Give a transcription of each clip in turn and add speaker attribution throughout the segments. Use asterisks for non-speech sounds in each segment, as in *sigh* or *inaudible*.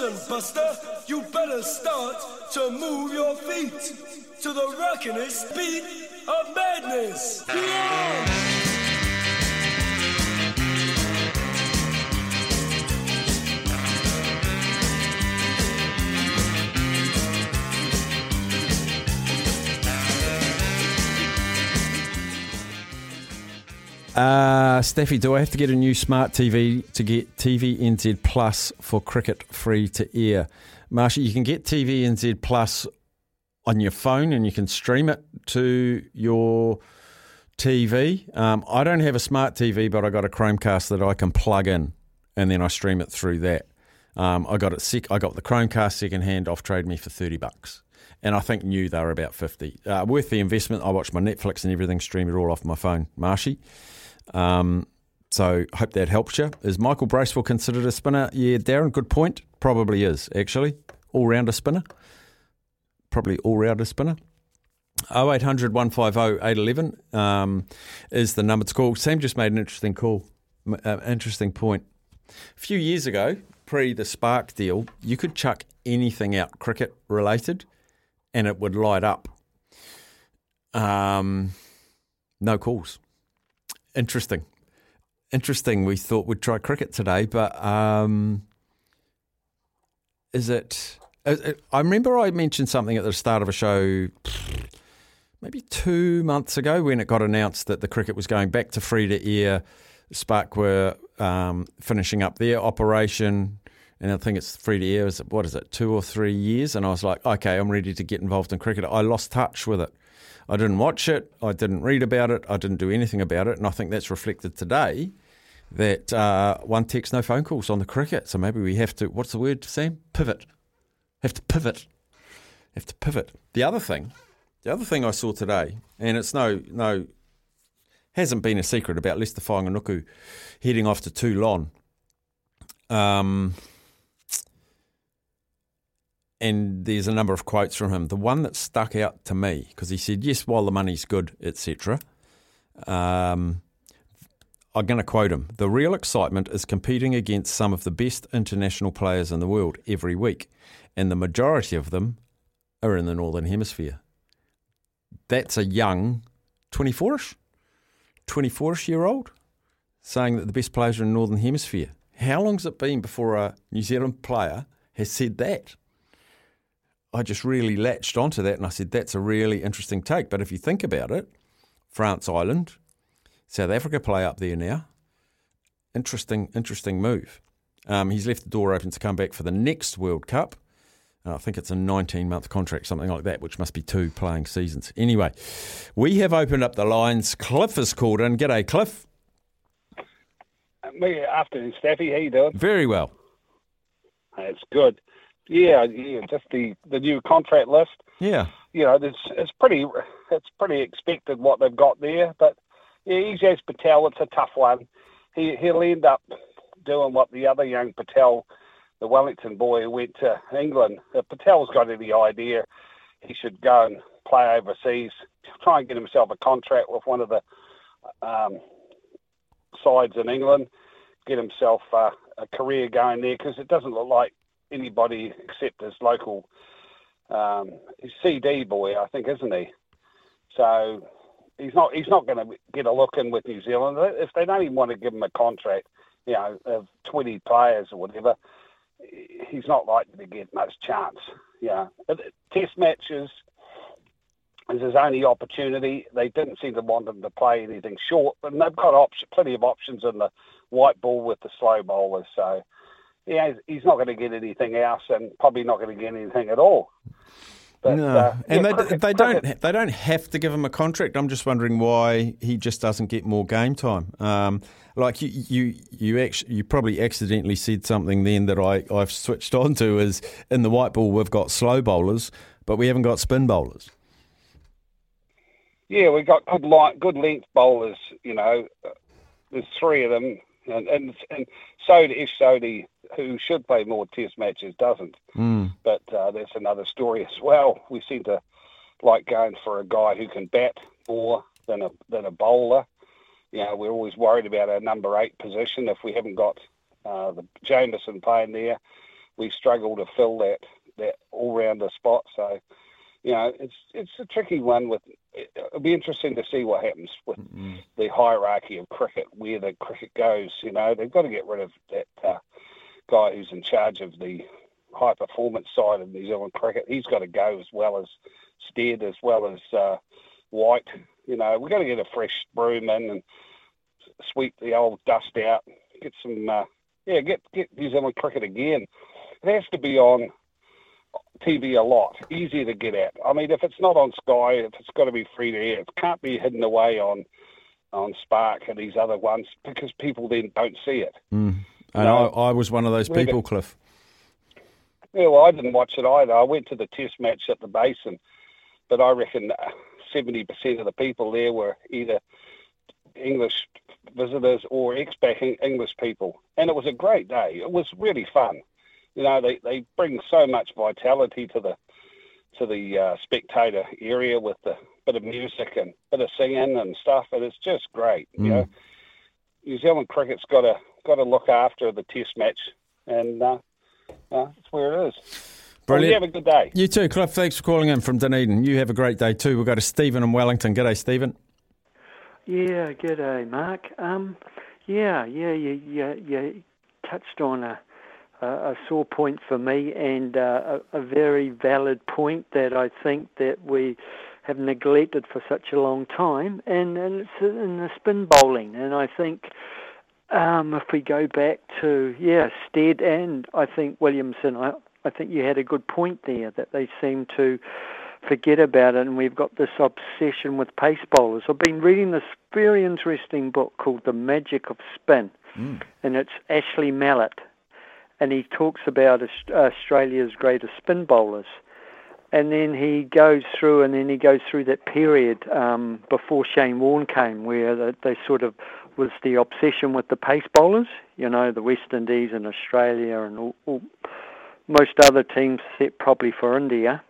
Speaker 1: Listen, Buster, you better start to move your feet to the rockin'est beat of madness. Yeah!
Speaker 2: Uh, Staffy, do I have to get a new smart TV to get TV NZ Plus for cricket free to air? Marsha, you can get TV NZ Plus on your phone and you can stream it to your TV. Um, I don't have a smart TV, but I got a Chromecast that I can plug in and then I stream it through that. Um, I got it sick. I got the Chromecast second hand off trade me for thirty bucks, and I think new they were about fifty. Uh, worth the investment. I watch my Netflix and everything, stream it all off my phone. Marshy. Um, so hope that helps you. Is Michael Bracewell considered a spinner? Yeah, Darren, good point. Probably is, actually. All rounder spinner. Probably all rounder spinner. 0800 150 811 um, is the number to call. Sam just made an interesting call, uh, interesting point. A few years ago, pre the Spark deal, you could chuck anything out cricket related and it would light up. Um, no calls interesting. Interesting. We thought we'd try cricket today, but um, is it? Uh, uh, I remember I mentioned something at the start of a show maybe two months ago when it got announced that the cricket was going back to free to air. Spark were um, finishing up their operation, and I think it's free to air. Is it, what is it, two or three years? And I was like, okay, I'm ready to get involved in cricket. I lost touch with it. I didn't watch it. I didn't read about it. I didn't do anything about it. And I think that's reflected today that uh, one text, no phone calls on the cricket. So maybe we have to, what's the word, Sam? Pivot. Have to pivot. Have to pivot. The other thing, the other thing I saw today, and it's no, no, hasn't been a secret about Leicester Fainga'anuku heading off to Toulon. Um, and there's a number of quotes from him. The one that stuck out to me because he said, "Yes, while the money's good, etc." Um, I'm going to quote him: "The real excitement is competing against some of the best international players in the world every week, and the majority of them are in the northern hemisphere." That's a young, 24ish, 24ish year old saying that the best players are in the northern hemisphere. How long's it been before a New Zealand player has said that? I just really latched onto that and I said, that's a really interesting take. But if you think about it, France Ireland, South Africa play up there now. Interesting, interesting move. Um, he's left the door open to come back for the next World Cup. Uh, I think it's a 19 month contract, something like that, which must be two playing seasons. Anyway, we have opened up the lines. Cliff is called in. G'day, Cliff.
Speaker 3: Afternoon, Staffy. How you doing?
Speaker 2: Very well.
Speaker 3: That's good. Yeah, yeah, just the, the new contract list.
Speaker 2: Yeah,
Speaker 3: you know, it's it's pretty it's pretty expected what they've got there. But yeah, Ajaz Patel, it's a tough one. He he'll end up doing what the other young Patel, the Wellington boy who went to England. If Patel's got any idea, he should go and play overseas, try and get himself a contract with one of the um, sides in England, get himself uh, a career going there because it doesn't look like anybody except his local um, CD boy, I think, isn't he? So he's not he's not going to get a look in with New Zealand if they don't even want to give him a contract, you know, of 20 players or whatever. He's not likely to get much chance. Yeah, Test matches is his only opportunity. They didn't seem to want him to play anything short, but they've got op- plenty of options in the white ball with the slow bowlers. So yeah, he's not going to get anything else and probably not going to get anything at all. But,
Speaker 2: no,
Speaker 3: uh,
Speaker 2: and
Speaker 3: yeah,
Speaker 2: they,
Speaker 3: cricket-
Speaker 2: they
Speaker 3: cricket-
Speaker 2: don't they don't have to give him a contract. I'm just wondering why he just doesn't get more game time. Um, like you, you, you actually, you probably accidentally said something then that I, I've switched on to is in the white ball we've got slow bowlers, but we haven't got spin bowlers.
Speaker 3: Yeah, we've got good light, good length bowlers. You know, Uh, there's three of them, and and and Sodhi, Ish Sodhi, who should play more Test matches, doesn't.
Speaker 2: Mm.
Speaker 3: But uh, that's another story as well. We seem to like going for a guy who can bat more than a than a bowler. You know, we're always worried about our number eight position. If we haven't got uh, the Jamieson playing there, we struggle to fill that that all rounder spot. So, you know, it's it's a tricky one. With it'll be interesting to see what happens with the hierarchy of cricket, where the cricket goes. You know, they've got to get rid of that uh, guy who's in charge of the high performance side of New Zealand cricket. He's got to go as well as Stead, as well as uh, White. You know, we've got to get a fresh broom in and sweep the old dust out. Get some, uh, yeah, get get New Zealand cricket again. It has to be on TV a lot, easier to get at. I mean, if it's not on Sky, if it's got to be free to air, it can't be hidden away on on Spark and these other ones because people then don't see it.
Speaker 2: Mm. And
Speaker 3: No.
Speaker 2: I, I was one of those people, Cliff.
Speaker 3: Yeah, well, I didn't watch it either. I went to the test match at the Basin, but I reckon seventy percent of the people there were either English visitors or expat Eng- English people, and it was a great day. It was really fun. You know, they they bring so much vitality to the to the uh, spectator area with the bit of music and bit of singing and stuff, and it's just great. You
Speaker 2: Mm.
Speaker 3: know, New Zealand cricket's got to got to look after the test match, and uh, uh, that's where it is. Well, you have a good day.
Speaker 2: You too, Cliff. Thanks for calling in from Dunedin. You have a great day too. We'll go to Stephen in Wellington. G'day, Stephen.
Speaker 4: Yeah, g'day, Mark. Um, yeah, yeah, you, you, you touched on a, a, sore point for me and uh, a, a very valid point that I think that we have neglected for such a long time, and, and it's in the spin bowling. And I think um, if we go back to yeah, Stead and I think Williamson, I, I think you had a good point there that they seem to forget about it, and we've got this obsession with pace bowlers. I've been reading this very interesting book called The Magic of Spin, and it's Ashley Mallett, and he talks about Australia's greatest spin bowlers. And then he goes through, and then he goes through that period um, before Shane Warne came, where they, sort of was the obsession with the pace bowlers. You know, the West Indies and Australia and all, all, most other teams, except probably for India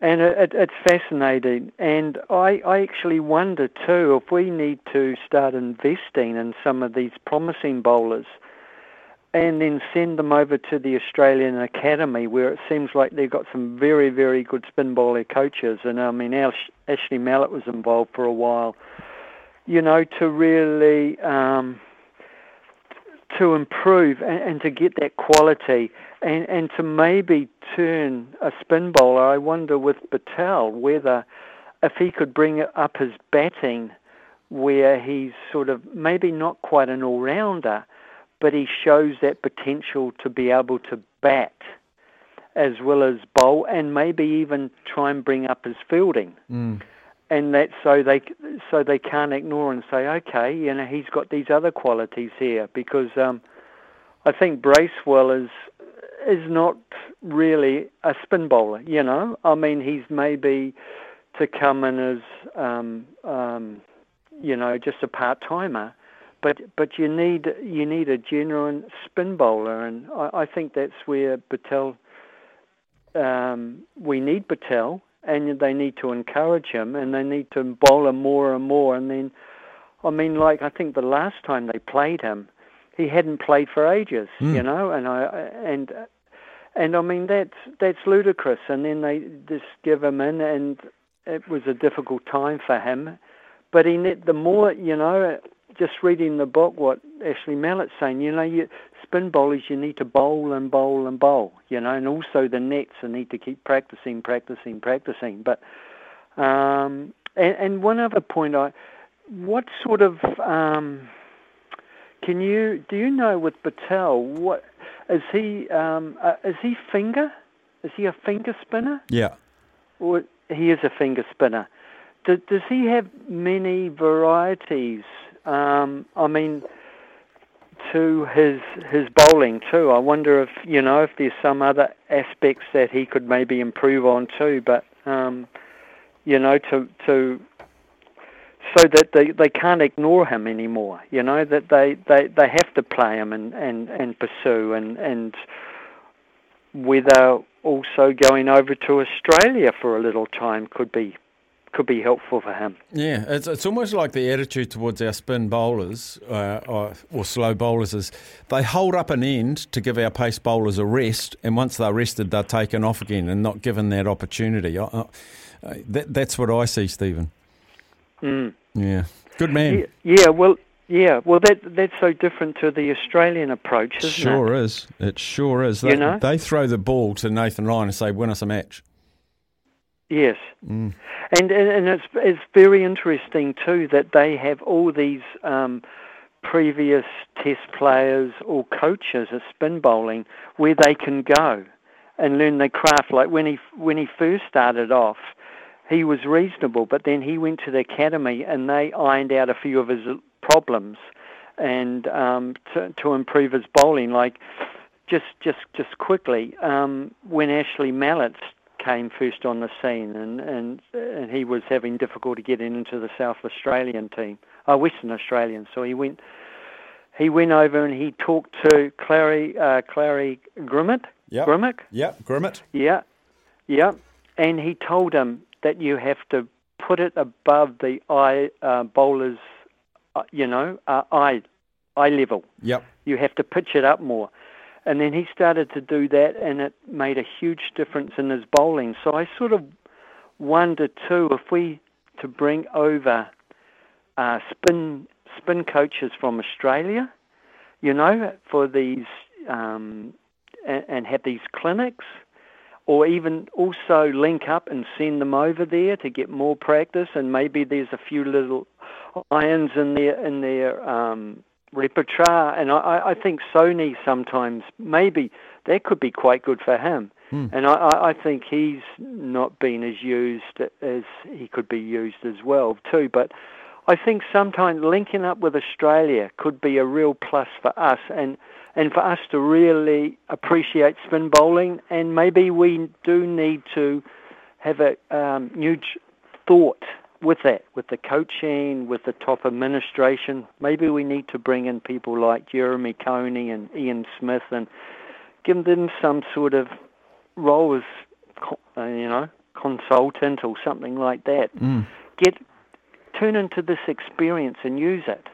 Speaker 4: and it, it, it's fascinating. And I, I actually wonder too if we need to start investing in some of these promising bowlers, and then send them over to the Australian Academy, where it seems like they've got some very, very good spin bowler coaches. And I mean, Ash, Ashley Mallett was involved for a while. You know, to really. Um, to improve and, and to get that quality and, and to maybe turn a spin bowler. I wonder with Patel whether if he could bring up his batting where he's sort of maybe not quite an all rounder, but he shows that potential to be able to bat as well as bowl and maybe even try and bring up his fielding
Speaker 2: Mm.
Speaker 4: and that's so they so they can't ignore and say, okay, you know, he's got these other qualities here because um, I think Bracewell is is not really a spin bowler. You know, I mean, he's maybe to come in as um, um, you know just a part timer. But but you need you need a genuine spin bowler, and I, I think that's where Patel. Um, we need Patel, and they need to encourage him, and they need to bowl him more and more. And then, I mean, like I think the last time they played him, he hadn't played for ages, you know, and I and and I mean that's that's ludicrous. And then they just give him in, and it was a difficult time for him. But he the more you know, just reading the book, what Ashley Mallett's saying, you know, you spin bowlers you need to bowl and bowl and bowl, you know, and also the nets you need to keep practicing, practicing, practicing. But um, and, and one other point, I what sort of um, can you do you know with Patel what is he um, uh, is he finger is he a finger spinner
Speaker 2: Yeah.
Speaker 4: well, he is a finger spinner. Do, does he have many varieties? Um, I mean, to his his bowling too. I wonder if you know if there's some other aspects that he could maybe improve on too. But um, you know, to to so that they, they can't ignore him anymore. You know that they, they, they have to play him and, and, and pursue and and whether also going over to Australia for a little time could be could be helpful for him.
Speaker 2: Yeah, it's, it's almost like the attitude towards our spin bowlers uh, or, or, slow bowlers is they hold up an end to give our pace bowlers a rest, and once they're rested, they're taken off again and not given that opportunity. Uh, that, that's what I see, Stephen.
Speaker 4: Mm.
Speaker 2: Yeah, good man.
Speaker 4: Yeah, yeah, well, yeah, well, that that's so different to the Australian approach, isn't
Speaker 2: sure is. It sure is.
Speaker 4: You know?
Speaker 2: they throw the ball to Nathan Lyon and say, "Win us a match."
Speaker 4: Yes,
Speaker 2: mm.
Speaker 4: and, and and it's it's very interesting too that they have all these um, previous Test players or coaches of spin bowling where they can go and learn their craft. Like when he when he first started off, he was reasonable, but then he went to the academy and they ironed out a few of his problems and um, to, to improve his bowling. Like just just just quickly, um, when Ashley Mallett came first on the scene, and, and and he was having difficulty getting into the South Australian team, uh, Western Australian. So he went he went over and he talked to Clarry uh, Clarry Grimmett.
Speaker 2: Yep.
Speaker 4: Grimmick.
Speaker 2: Yeah, Grimmett.
Speaker 4: Yeah, yeah, and he told him that you have to put it above the eye uh, bowler's, uh, you know, uh, eye eye level.
Speaker 2: Yep.
Speaker 4: You have to pitch it up more. And then he started to do that, and it made a huge difference in his bowling. So I sort of wonder too if we to bring over uh, spin spin coaches from Australia, you know, for these um, and, and have these clinics or even also link up and send them over there to get more practice and maybe there's a few little irons in their in their um, repertoire and I, I think Sodhi sometimes maybe that could be quite good for him.
Speaker 2: Hmm.
Speaker 4: and I, I think he's not been as used as he could be used as well too. But I think sometimes linking up with Australia could be a real plus for us and and for us to really appreciate spin bowling, and maybe we do need to have a um, new thought with that, with the coaching, with the top administration. Maybe we need to bring in people like Jeremy Coney and Ian Smith and give them some sort of role as, uh, you know, consultant or something like that.
Speaker 2: Mm.
Speaker 4: Get turn into this experience and use it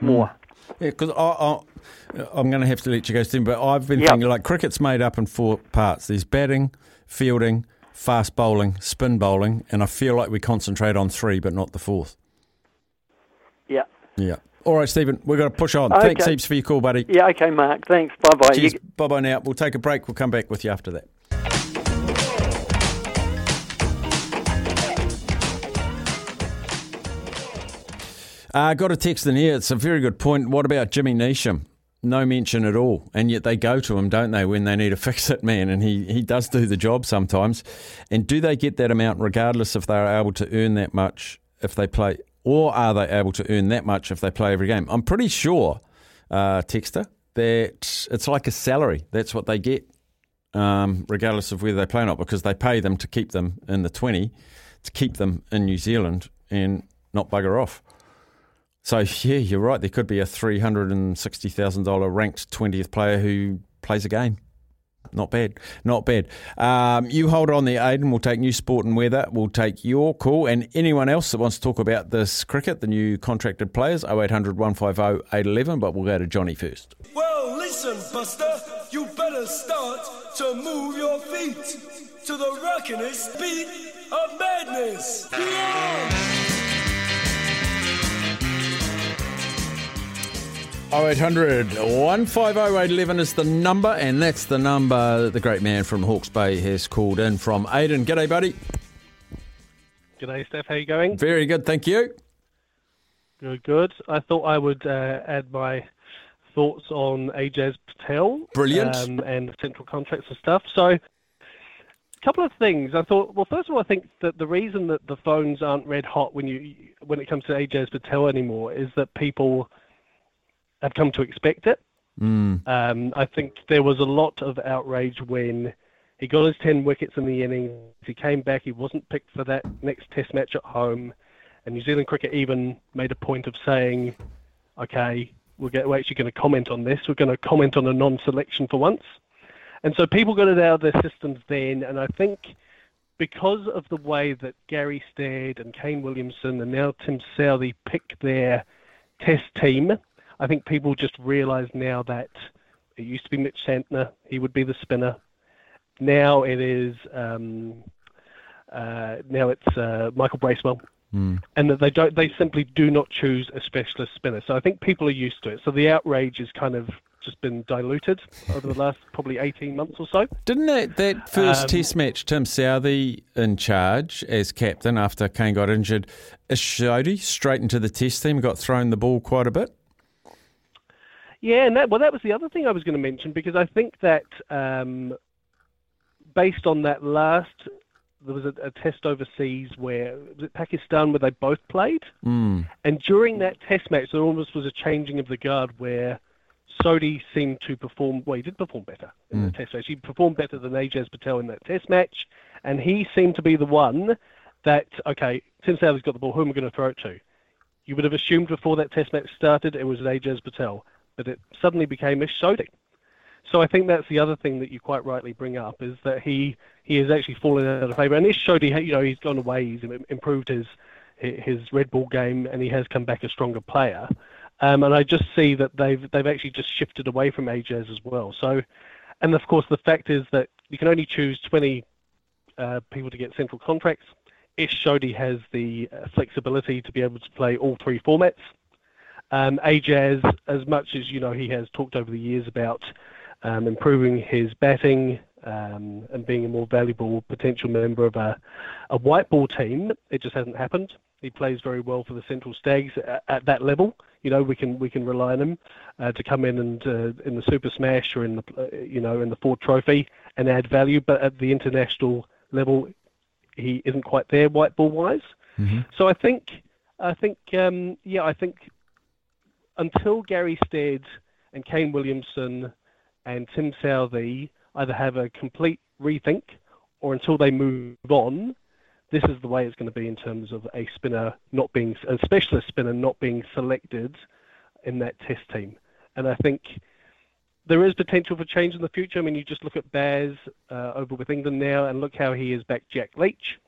Speaker 4: more.
Speaker 2: Yeah, because I, I, am going to have to let you go soon, but I've been
Speaker 4: Yep.
Speaker 2: thinking like cricket's made up in four parts. There's batting, fielding, fast bowling, spin bowling, and I feel like we concentrate on three, but not the fourth.
Speaker 4: Yeah.
Speaker 2: Yeah. All right, Stephen, we've got to push on. Thanks
Speaker 4: Okay.
Speaker 2: heaps for your call, buddy.
Speaker 4: Yeah, okay, Mark. Thanks. Bye bye.
Speaker 2: Cheers. Bye bye now. We'll take a break. We'll come back with you after that. I uh, got a text in here. It's a very good point. What about Jimmy Neesham? No mention at all. And yet they go to him, don't they, when they need a *laughs* fix it man? And he, he does do the job sometimes. And do they get that amount regardless if they're able to earn that much if they play? Or are they able to earn that much if they play every game? I'm pretty sure, uh, Texter, that it's like a salary. That's what they get, um, regardless of whether they play or not, because they pay them to keep them in the 20, to keep them in New Zealand and not bugger off. So, yeah, you're right. There could be a $360,000 ranked 20th player who plays a game. Not bad. Not bad. Um, you hold on there, Aiden. We'll take new sport and weather. We'll take your call. And anyone else that wants to talk about this cricket, the new contracted players, 0800 150 811. But we'll go to Johnny first.
Speaker 1: Well, listen, Buster, you better start to move your feet to the rockinest beat of madness. Yeah!
Speaker 2: 0800 150 811 is the number, and that's the number that the great man from Hawke's Bay has called in from Aiden. G'day, buddy.
Speaker 5: G'day, Steph. How you going?
Speaker 2: Very good, thank you.
Speaker 5: Good, good. I thought I would uh, add my thoughts on Ajaz Patel.
Speaker 2: Brilliant.
Speaker 5: Um, and central contracts and stuff. So a couple of things. I thought, well, first of all, I think that the reason that the phones aren't red hot when you when it comes to Ajaz Patel anymore is that people have come to expect it.
Speaker 2: Mm.
Speaker 5: Um, I think there was a lot of outrage when he got his 10 wickets in the innings. He came back. He wasn't picked for that next Test match at home. And New Zealand cricket even made a point of saying, okay, we're, get, we're actually going to comment on this. We're going to comment on a non selection for once. And so people got it out of their systems then. And I think because of the way that Gary Stead and Kane Williamson and now Tim Southee pick their Test team, I think people just realise now that it used to be Mitch Santner, he would be the spinner. Now it is um, uh, now it's uh, Michael Bracewell,
Speaker 2: Mm.
Speaker 5: and that they don't they simply do not choose a specialist spinner. So I think people are used to it. So the outrage has kind of just been diluted *laughs* over the last probably 18 months or so.
Speaker 2: Didn't that, that first
Speaker 5: Um,
Speaker 2: test match, Tim Southee in charge as captain after Kane got injured, Ish Sodhi straight into the test team, got thrown the ball quite a bit?
Speaker 5: Yeah, and that well, that was the other thing I was going to mention because I think that um, based on that last, there was a, a test overseas where was it Pakistan where they both played,
Speaker 2: Mm.
Speaker 5: and during that test match there almost was a changing of the guard where Sodhi seemed to perform. Well, he did perform better in the test match. He performed better than Ajaz Patel in that test match, and he seemed to be the one that okay, Tim Southee's got the ball. Who am I going to throw it to? You would have assumed before that test match started it was Ajaz Patel, but it suddenly became Ish Sodhi. So I think that's the other thing that you quite rightly bring up is that he he has actually fallen out of favour. And Ish Sodhi, you know, he's gone away. He's improved his his red ball game, and he has come back a stronger player. Um, and I just see that they've they've actually just shifted away from Ajaz as well. So, and of course the fact is that you can only choose 20 uh, people to get central contracts. Ish has the uh, flexibility to be able to play all three formats. Um, Ajaz, as much as you know, he has talked over the years about um, improving his batting um, and being a more valuable potential member of a, a white ball team. It just hasn't happened. He plays very well for the Central Stags at, at that level. You know, we can we can rely on him uh, to come in and uh, in the Super Smash or in the uh, you know in the Ford Trophy and add value. But at the international level, he isn't quite there white ball wise. So I think I think um, yeah I think until Gary Stead and Kane Williamson and Tim Southee either have a complete rethink or until they move on, this is the way it's going to be in terms of a spinner not being a specialist spinner not being selected in that test team. And I think there is potential for change in the future. I mean, you just look at Baz uh, over with England now, and look how he has backed Jack Leach.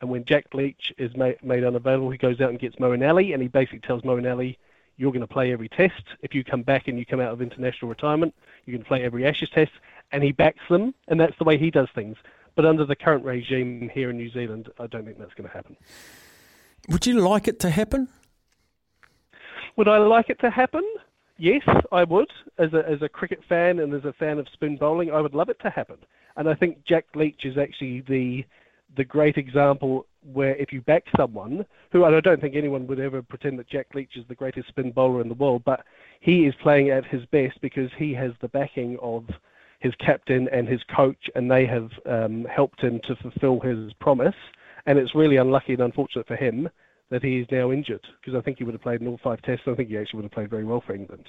Speaker 5: And when Jack Leach is made, made unavailable, he goes out and gets Moeen Ali, and he basically tells Moeen Ali, "You're going to play every test. If you come back and you come out of international retirement, you can play every Ashes test." And he backs them, and that's the way he does things. But under the current regime here in New Zealand, I don't think that's going to happen.
Speaker 2: Would you like it to happen?
Speaker 5: Would I like it to happen? Yes, I would. As a as a cricket fan and as a fan of spin bowling, I would love it to happen. And I think Jack Leach is actually the the great example where if you back someone who I don't think anyone would ever pretend that Jack Leach is the greatest spin bowler in the world, but he is playing at his best because he has the backing of his captain and his coach, and they have um, helped him to fulfil his promise. And it's really unlucky and unfortunate for him that he is now injured because I think he would have played in all five tests. I think he actually would have played very well for England.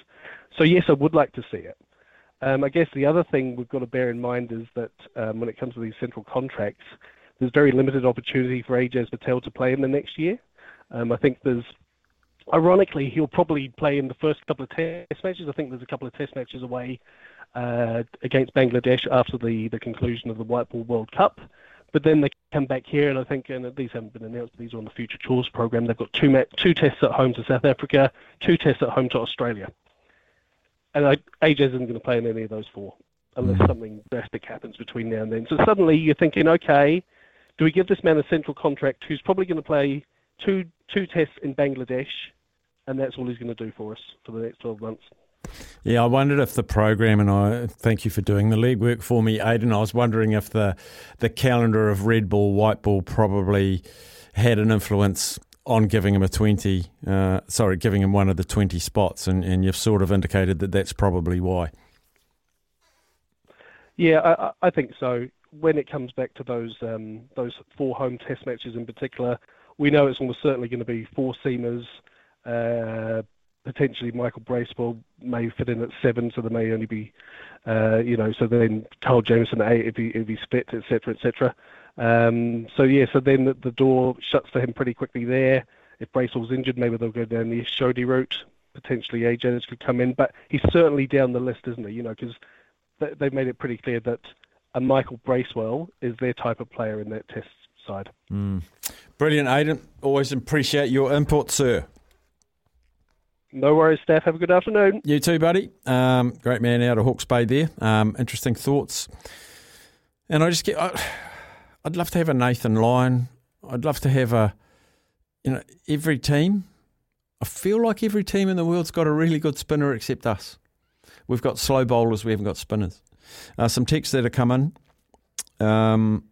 Speaker 5: So yes, I would like to see it. Um, I guess the other thing we've got to bear in mind is that um, when it comes to these central contracts, there's very limited opportunity for Ajaz Patel to play in the next year. Um, I think there's, ironically, he'll probably play in the first couple of test matches. I think there's a couple of test matches away uh, against Bangladesh after the, the conclusion of the White Ball World Cup. But then they come back here, and I think, and these haven't been announced, these are on the Future Tours program. They've got two ma- two tests at home to South Africa, two tests at home to Australia. And I, Ajaz isn't going to play in any of those four unless something drastic happens between now and then. So suddenly you're thinking, okay, do we give this man a central contract who's probably going to play two two tests in Bangladesh, and that's all he's going to do for us for the next 12 months?
Speaker 2: Yeah, I wondered if the program, and I thank you for doing the legwork for me, Aidan. I was wondering if the the calendar of red ball, white ball probably had an influence on giving him a 20, uh, sorry, giving him one of the 20 spots, and, and you've sort of indicated that that's probably why.
Speaker 5: Yeah, I, I- I think so. When it comes back to those um, those four home Test matches in particular, we know it's almost certainly going to be four seamers. Uh, potentially, Michael Bracewell may fit in at seven, so there may only be, uh, you know, so then Kyle Jamieson at eight if he if he's fit, etc., etc. Um, so yeah, so then the, the, door shuts for him pretty quickly there. If Bracewell's injured, maybe they'll go down the Sodhi route. Potentially, AJ could come in, but he's certainly down the list, isn't he? You know, because they've made it pretty clear that a Michael Bracewell is their type of player in that Test side.
Speaker 2: Mm. Brilliant, Aidan. Always appreciate your input, sir.
Speaker 5: No worries, Steph. Have a good afternoon.
Speaker 2: You too, buddy. Um, great man out of Hawke's Bay there. Um, interesting thoughts. And I just get, I, would love to have a Nathan Lyon. I'd love to have a, you know, every team. I feel like every team in the world's got a really good spinner except us. We've got slow bowlers, we haven't got spinners. Uh, some texts that are coming. Um,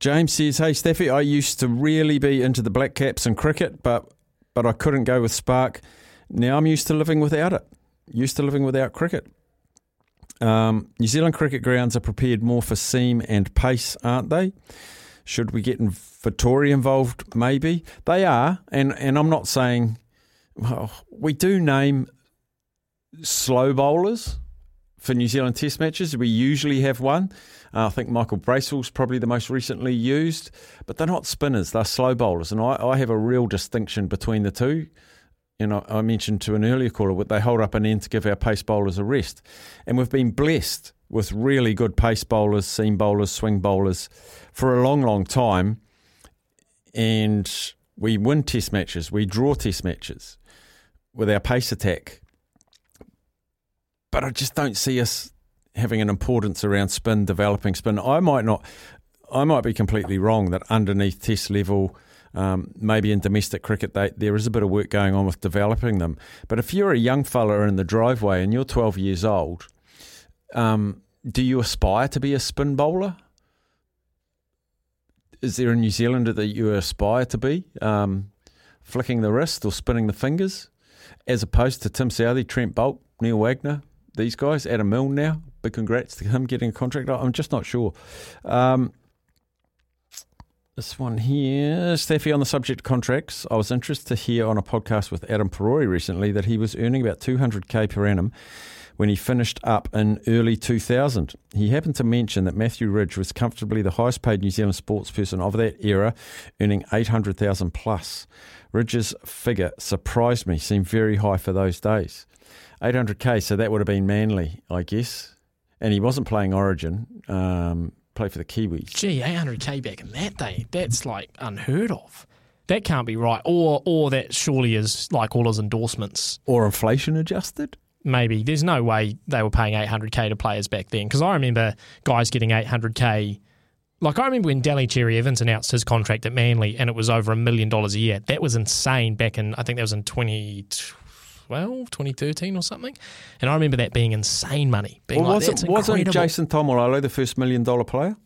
Speaker 2: James says, "Hey Steffi, I used to really be into the Black Caps and cricket, but but I couldn't go with Spark. Now I'm used to living without it. Used to living without cricket. Um, New Zealand cricket grounds are prepared more for seam and pace, aren't they? Should we get Vettori involved? Maybe they are, and and I'm not saying. Well, we do name slow bowlers for New Zealand Test matches. We usually have one. Uh, I think Michael Bracewell's probably the most recently used, but they're not spinners, they're slow bowlers. And I, I have a real distinction between the two. You know, I mentioned to an earlier caller, they hold up an end to give our pace bowlers a rest. And we've been blessed with really good pace bowlers, seam bowlers, swing bowlers for a long, long time. And we win test matches, we draw test matches with our pace attack. But I just don't see us having an importance around spin, developing spin. I might not, I might be completely wrong that underneath test level, um, maybe in domestic cricket, they, there is a bit of work going on with developing them. But if you're a young fella in the driveway and you're 12 years old, um, do you aspire to be a spin bowler? Is there a New Zealander that you aspire to be? Um, flicking the wrist or spinning the fingers, as opposed to Tim Southee, Trent Boult, Neil Wagner, these guys, Adam Milne now, big congrats to him getting a contract. I'm just not sure. Um, this one here, Steffi, on the subject of contracts, I was interested to hear on a podcast with Adam Parore recently that he was earning about 200k per annum when he finished up in early 2000. He happened to mention that Matthew Ridge was comfortably the highest paid New Zealand sports person of that era, earning 800,000 plus. Ridge's figure surprised me, seemed very high for those days. 800k, so that would have been Manly, I guess and he wasn't playing Origin. Um, played for the Kiwis.
Speaker 6: Gee, 800k back in that day, that's like unheard of. That can't be right. Or, or that surely is like all his endorsements.
Speaker 2: Or inflation adjusted.
Speaker 6: Maybe there's no way they were paying 800k to players back then because I remember guys getting 800k. Like I remember when Daly Cherry Evans announced his contract at Manly and it was over a million dollars a year. That was insane back in I think that was in 20 2012, 2013 or something. And I remember that being insane money. Being well, like, wasn't,
Speaker 2: wasn't Jason Taumalolo the first million dollar player?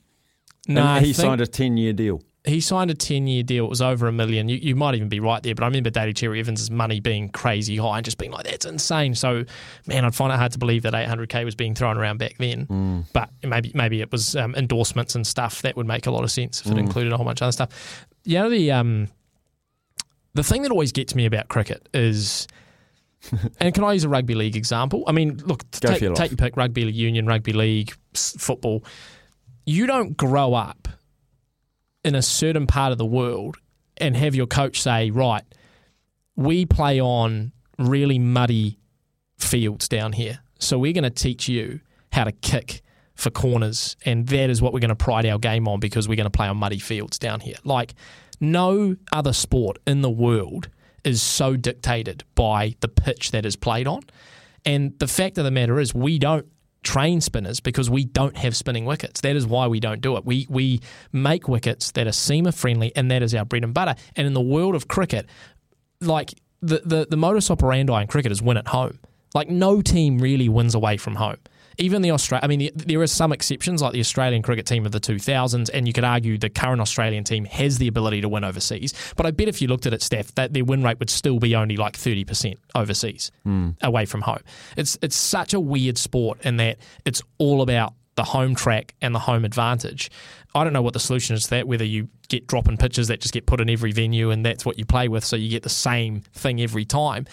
Speaker 6: No,
Speaker 2: and he signed a 10 year deal.
Speaker 6: He signed a 10 year deal. It was over a million. You, you might even be right there, but I remember Daly Cherry Evans' money being crazy high and just being like, that's insane. So, man, I'd find it hard to believe that 800K was being thrown around back then. Mm. But maybe maybe it was um, endorsements and stuff. That would make a lot of sense if it mm. included a whole bunch of other stuff. You know, the, um, the thing that always gets me about cricket is and can I use a rugby league example? I mean, look, take, your take your pick rugby union, rugby league, football. You don't grow up in a certain part of the world and have your coach say, right, we play on really muddy fields down here. So we're going to teach you how to kick for corners. And that is what we're going to pride our game on because we're going to play on muddy fields down here. Like, no other sport in the world – is so dictated by the pitch that is played on. And the fact of the matter is, we don't train spinners because we don't have spinning wickets. That is why we don't do it. We we make wickets that are seamer friendly, and that is our bread and butter. And in the world of cricket, like the the, the modus operandi in cricket is win at home. Like no team really wins away from home even the Australia, I mean, the, there are some exceptions like the Australian cricket team of the 2000s, and you could argue the current Australian team has the ability to win overseas. But I bet if you looked at it, Steph, that their win rate would still be only like 30% overseas, mm. away from home. It's it's such a weird sport in that it's all about the home track and the home advantage. I don't know what the solution is to that, whether you get drop in pitches that just get put in every venue and that's what you play with, so you get the same thing every time.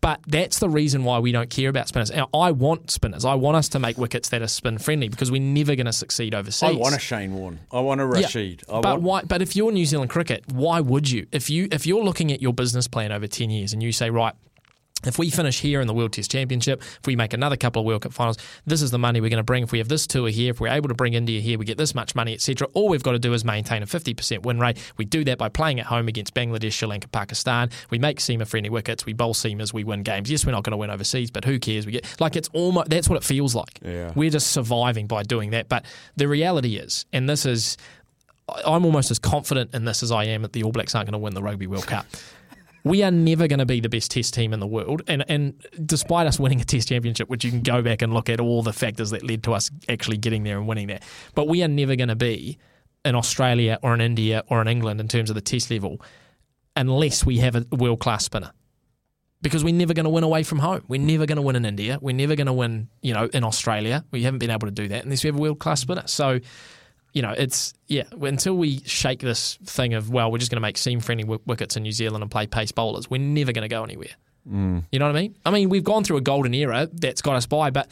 Speaker 6: But that's the reason why we don't care about spinners. Now, I want spinners. I want us to make wickets that are spin friendly because we're never going to succeed overseas.
Speaker 2: I want a Shane Warne. I want a Rashid.
Speaker 6: Yeah,
Speaker 2: I
Speaker 6: but
Speaker 2: want,
Speaker 6: why? But if you're New Zealand cricket, why would you? If you if you're looking at your business plan over ten years and you say, right, if we finish here in the World Test Championship, if we make another couple of World Cup finals, this is the money we're going to bring. If we have this tour here, if we're able to bring India here, we get this much money, etc. All we've got to do is maintain a 50% win rate. We do that by playing at home against Bangladesh, Sri Lanka, Pakistan. We make seamer friendly wickets. We bowl seamers. We win games. Yes, we're not going to win overseas, but who cares? We get like it's almost that's what it feels like.
Speaker 2: Yeah.
Speaker 6: We're just surviving by doing that. But the reality is, and this is, I'm almost as confident in this as I am that the All Blacks aren't going to win the Rugby World Cup we are never going to be the best test team in the world. And and despite us winning a test championship, which you can go back and look at all the factors that led to us actually getting there and winning that, but we are never going to be in Australia or in India or in England in terms of the test level unless we have a world class spinner. Because we're never going to win away from home. We're never going to win in India. We're never going to win, you know, in Australia. We haven't been able to do that unless we have a world class spinner. So you know, it's yeah. Until we shake this thing of well, we're just going to make seam friendly wickets in New Zealand and play pace bowlers, we're never going to go anywhere.
Speaker 2: Mm.
Speaker 6: You know what I mean? I mean, we've gone through a golden era that's got us by, but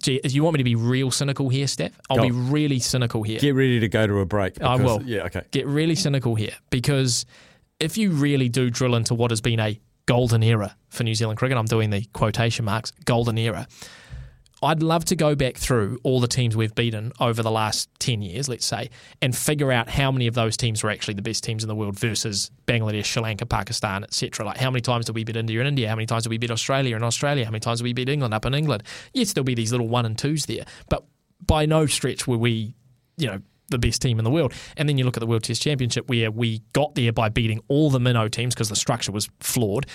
Speaker 6: gee, you want me to be real cynical here, Steph? I'll
Speaker 2: Go.
Speaker 6: be really cynical here.
Speaker 2: get ready to go to a break.
Speaker 6: I will.
Speaker 2: Yeah, okay.
Speaker 6: Get really cynical here because if you really do drill into what has been a golden era for New Zealand cricket, I'm doing the quotation marks, golden era. I'd love to go back through all the teams we've beaten over the last 10 years, let's say, and figure out how many of those teams were actually the best teams in the world versus Bangladesh, Sri Lanka, Pakistan, etc. Like how many times did we beat India in India? How many times did we beat Australia in Australia? How many times did we beat England up in England? Yes, there'll be these little one and twos there, but by no stretch were we, you know, the best team in the world. And then you look at the World Test Championship where we got there by beating all the minnow teams because the structure was flawed.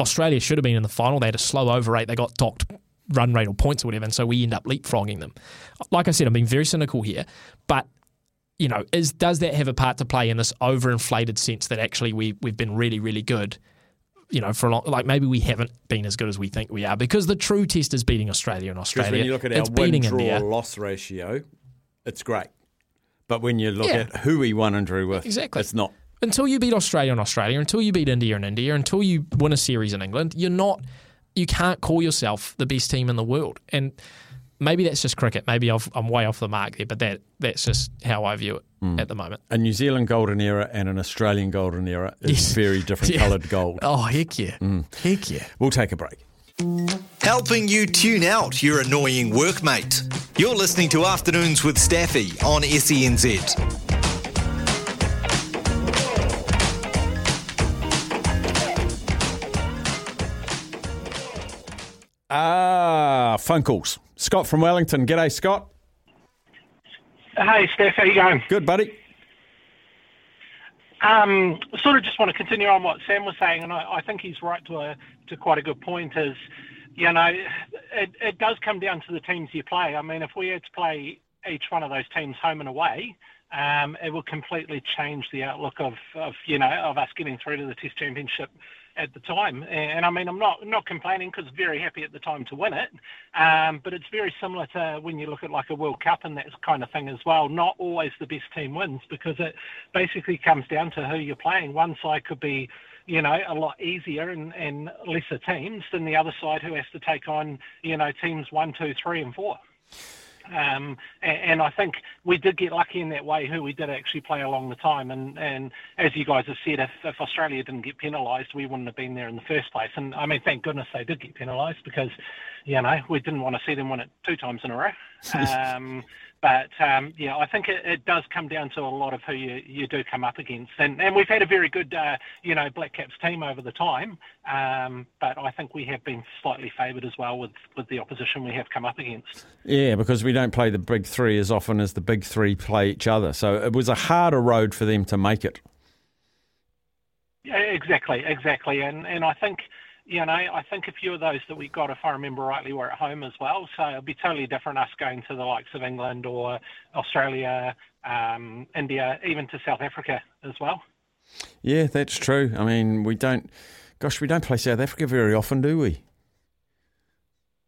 Speaker 6: Australia should have been in the final. They had a slow over rate. They got docked run rate or points or whatever, and so we end up leapfrogging them. Like I said, I'm being very cynical here, but you know, is does that have a part to play in this overinflated sense that actually we we've been really really good? You know, for a long, like maybe we haven't been as good as we think we are because the true test is beating Australia and Australia.
Speaker 2: when you look at our win draw loss ratio, it's great. But when you look
Speaker 6: Yeah.
Speaker 2: at who we won and drew with,
Speaker 6: Exactly.
Speaker 2: it's not.
Speaker 6: until you beat Australia and Australia, until you beat India and India, until you win a series in England, you're not, you can't call yourself the best team in the world. And maybe that's just cricket. Maybe I've, I'm way off the mark there, but that that's just how I view it
Speaker 2: Hmm.
Speaker 6: at the moment.
Speaker 2: A New Zealand golden era and an Australian golden era is
Speaker 6: Yes.
Speaker 2: very different *laughs*
Speaker 6: Yeah.
Speaker 2: coloured gold.
Speaker 6: Oh heck yeah, heck yeah.
Speaker 2: We'll take a break.
Speaker 7: Helping you tune out your annoying workmate. You're listening to Afternoons with Staffy on E SENZ.
Speaker 2: Ah, phone calls. Scott from Wellington. G'day, Scott.
Speaker 8: Hey, Steph, how you going?
Speaker 2: Good, buddy.
Speaker 8: Um, sort of just want to continue on what Sam was saying, and I, I think he's right to a to quite a good point. Is you know, it, it does come down to the teams you play. I mean, if we had to play each one of those teams home and away, um, it would completely change the outlook of, of you know of us getting through to the Test Championship at the time. And, and I mean, I'm not not complaining because very happy at the time to win it. Um, but it's very similar to when you look at like a World Cup and that kind of thing as well. Not always the best team wins because it basically comes down to who you're playing. One side could be you know, a lot easier and, and lesser teams than the other side who has to take on, you know, teams one, two, three, and four. Um, and, and I think we did get lucky in that way, who we did actually play along the time. And, and as you guys have said, if, if Australia didn't get penalised, we wouldn't have been there in the first place. And I mean, thank goodness they did get penalised because, you know, we didn't want to see them win it two times in a row. *laughs* Um, but um, yeah, I think it, it does come down to a lot of who you, you do come up against, and, and we've had a very good uh, you know Black Caps team over the time, um, but I think we have been slightly favoured as well with, with the opposition we have come up against.
Speaker 2: Yeah, because we don't play the big three as often as the big three play each other. So it was a harder road for them to make it.
Speaker 8: Yeah, exactly, exactly, and and I think. You know, I think a few of those that we got, if I remember rightly, were at home as well. So it'll be totally different us going to the likes of England or Australia, um, India, even to South Africa as well.
Speaker 2: Yeah, that's true. I mean, we don't, gosh, we don't play South Africa very often, do we?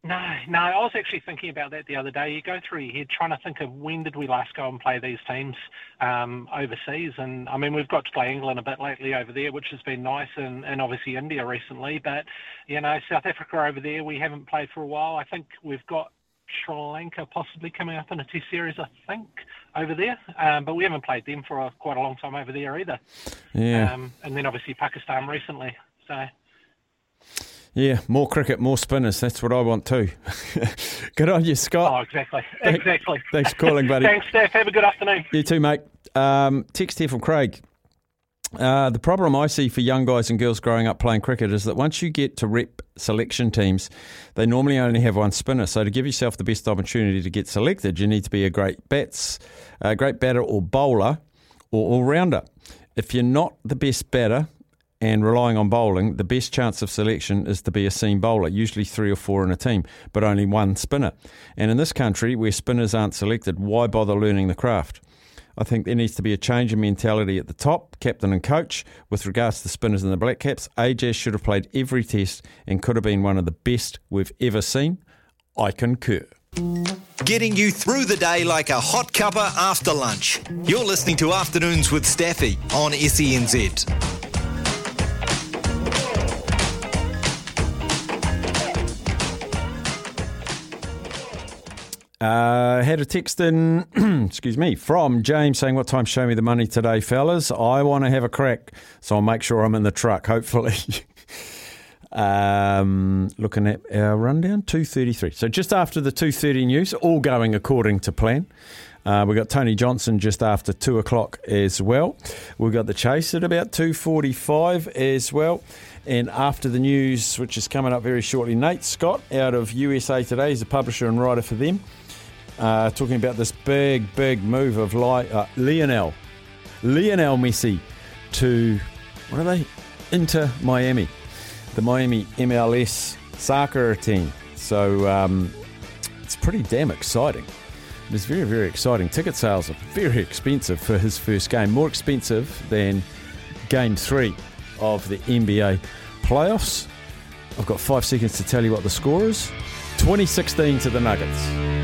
Speaker 8: No, no. I was actually thinking about that the other day. You go through your head trying to think of when did we last go and play these teams um, overseas, and I mean we've got to play England a bit lately over there, which has been nice, and, and obviously India recently. But you know South Africa over there we haven't played for a while. I think we've got Sri Lanka possibly coming up in a Test series, I think, over there. Um, but we haven't played them for a, quite a long time over there either.
Speaker 2: Yeah.
Speaker 8: Um, and then obviously Pakistan recently. So.
Speaker 2: Yeah, more cricket, more spinners. That's what I want too. *laughs* Good on you, Scott.
Speaker 8: Oh, exactly. Exactly.
Speaker 2: Thanks for calling, buddy. *laughs*
Speaker 8: Thanks, Steph. Have a good afternoon.
Speaker 2: You too, mate. Um, text here from Craig. Uh, the problem I see for young guys and girls growing up playing cricket is that once you get to rep selection teams, they normally only have one spinner. So to give yourself the best opportunity to get selected, you need to be a great bats, a great batter or bowler or all rounder. If you're not the best batter and relying on bowling, the best chance of selection is to be a seam bowler, usually three or four in a team, but only one spinner. And in this country, where spinners aren't selected, why bother learning the craft? I think there needs to be a change in mentality at the top, captain and coach. With regards to the spinners and the black caps, AJ should have played every test and could have been one of the best we've ever seen. I concur.
Speaker 7: Getting you through the day like a hot cuppa after lunch. You're listening to Afternoons with Staffy on SENZ.
Speaker 2: Uh, had a text in, excuse me, from James saying, What time show me the money today, fellas? I want to have a crack, so I'll make sure I'm in the truck, hopefully. *laughs* um, looking at our rundown, 2.33. So just after the 2.30 news, all going according to plan. Uh, we've got Tony Johnson just after 2 o'clock as well. We've got the chase at about 2.45 as well. And after the news, which is coming up very shortly, Nate Scott out of USA Today, he's a publisher and writer for them, uh, talking about this big, big move of Li- uh, Lionel, Lionel Messi to, what are they? Inter Miami, the Miami MLS soccer team. So um, it's pretty damn exciting. It's very, very exciting. Ticket sales are very expensive for his first game, more expensive than game three of the NBA playoffs. I've got five seconds to tell you what the score is 2016 to the Nuggets.